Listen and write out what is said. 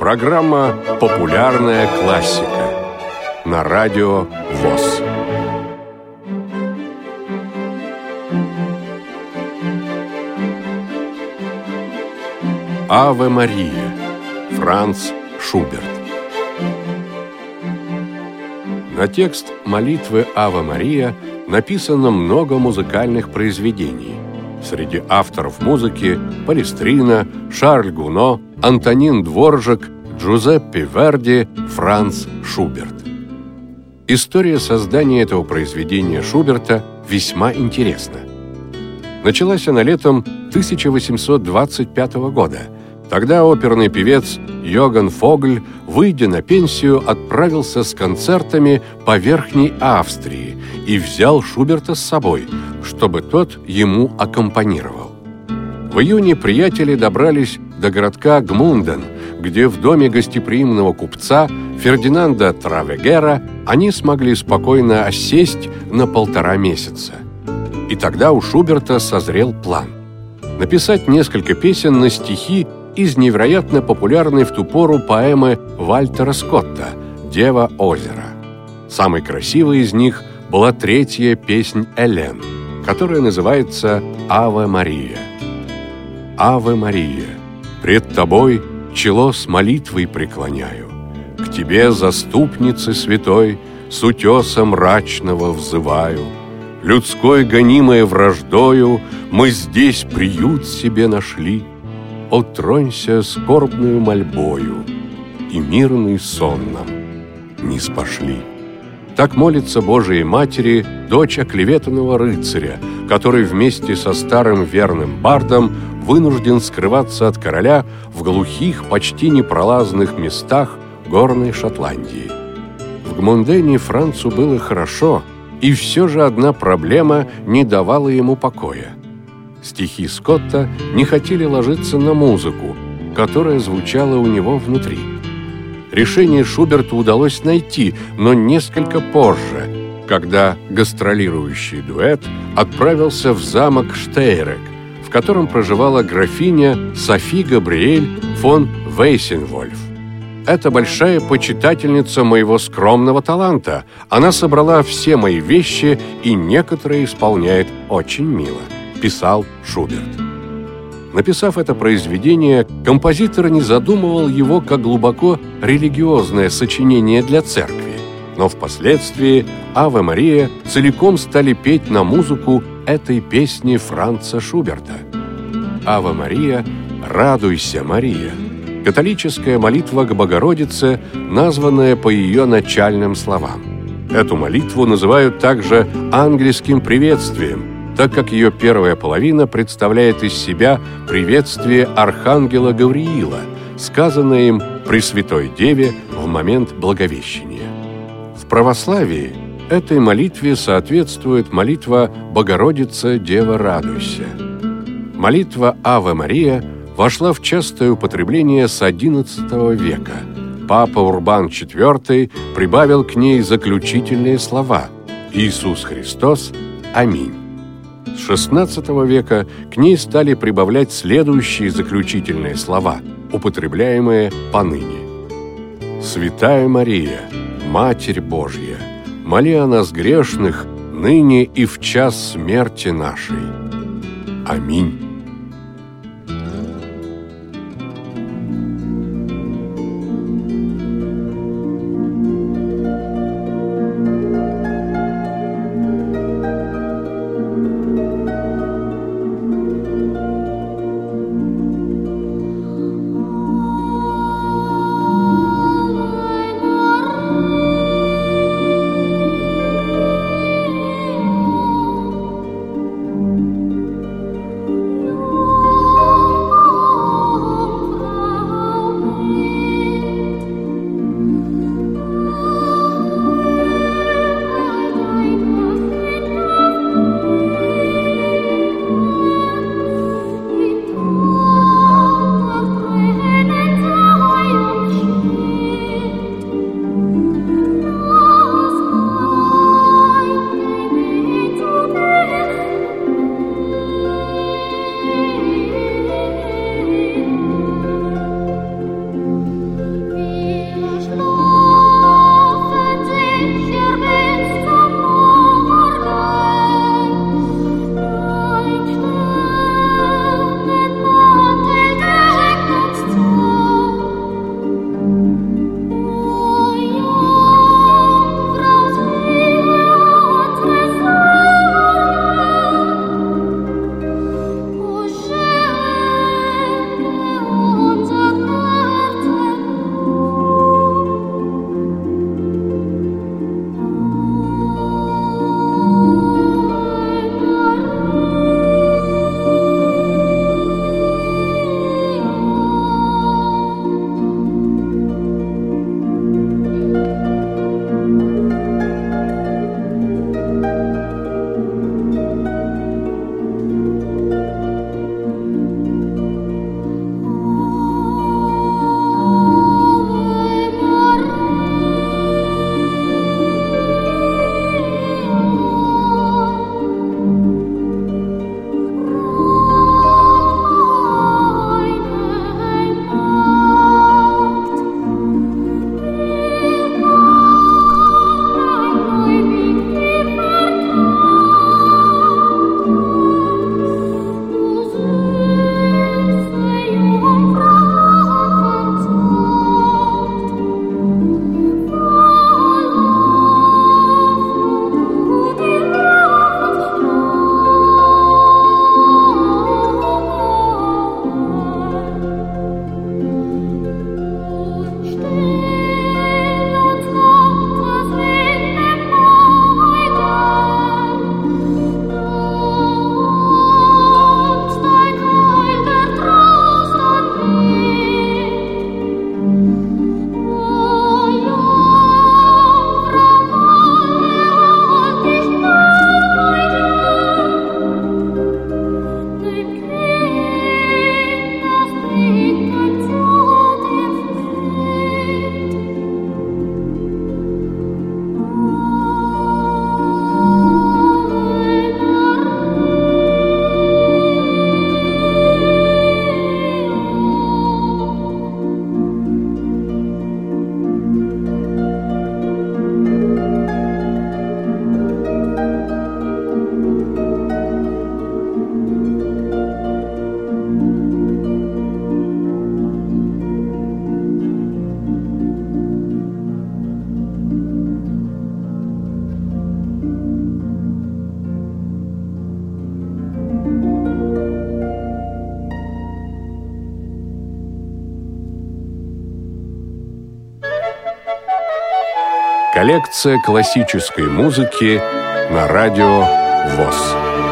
Программа «Популярная классика» на радио ВОЗ. Аве Мария Франц Шуберт На текст молитвы Ава Мария написано много музыкальных произведений. Среди авторов музыки Палестрина, Шарль Гуно, Антонин Дворжик, Джузеппе Верди, Франц Шуберт. История создания этого произведения Шуберта весьма интересна. Началась она летом 1825 года. Тогда оперный певец Йоган Фогль, выйдя на пенсию, отправился с концертами по Верхней Австрии и взял Шуберта с собой, чтобы тот ему аккомпанировал. В июне приятели добрались до городка Гмунден, где в доме гостеприимного купца Фердинанда Травегера они смогли спокойно осесть на полтора месяца. И тогда у Шуберта созрел план – написать несколько песен на стихи из невероятно популярной в ту пору поэмы Вальтера Скотта «Дева озера». Самой красивой из них была третья песнь Элен, которая называется «Аве Мария». «Аве Мария, пред тобой чело с молитвой преклоняю, к тебе, заступницы святой, с утеса мрачного взываю. Людской гонимое враждою, мы здесь приют себе нашли. Отронься скорбную мольбою, и мирный сон нам не спошли. Так молится Божией Матери дочь оклеветанного рыцаря, который вместе со старым верным бардом вынужден скрываться от короля в глухих, почти непролазных местах горной Шотландии. В Гмундене Францу было хорошо, и все же одна проблема не давала ему покоя. Стихи Скотта не хотели ложиться на музыку, которая звучала у него внутри. Решение Шуберту удалось найти, но несколько позже, когда гастролирующий дуэт отправился в замок Штейрек, в котором проживала графиня Софи Габриэль фон Вейсенвольф. Это большая почитательница моего скромного таланта. Она собрала все мои вещи и некоторые исполняет очень мило», – писал Шуберт. Написав это произведение, композитор не задумывал его как глубоко религиозное сочинение для церкви, но впоследствии «Аве Мария» целиком стали петь на музыку этой песни Франца Шуберта. «Аве Мария, радуйся, Мария» – католическая молитва к Богородице, названная по ее начальным словам. Эту молитву называют также ангельским приветствием – так как ее первая половина представляет из себя приветствие Архангела Гавриила, сказанное им Пресвятой Деве в момент Благовещения. В православии этой молитве соответствует молитва «Богородица, Дева, радуйся». Молитва «Аве Мария» вошла в частое употребление с XI века. Папа Урбан IV прибавил к ней заключительные слова «Иисус Христос, Аминь». С XVI века к ней стали прибавлять следующие заключительные слова, употребляемые поныне. «Святая Мария, Матерь Божья, моли о нас грешных, ныне и в час смерти нашей. Аминь». Коллекция классической музыки на радио ВОЗ.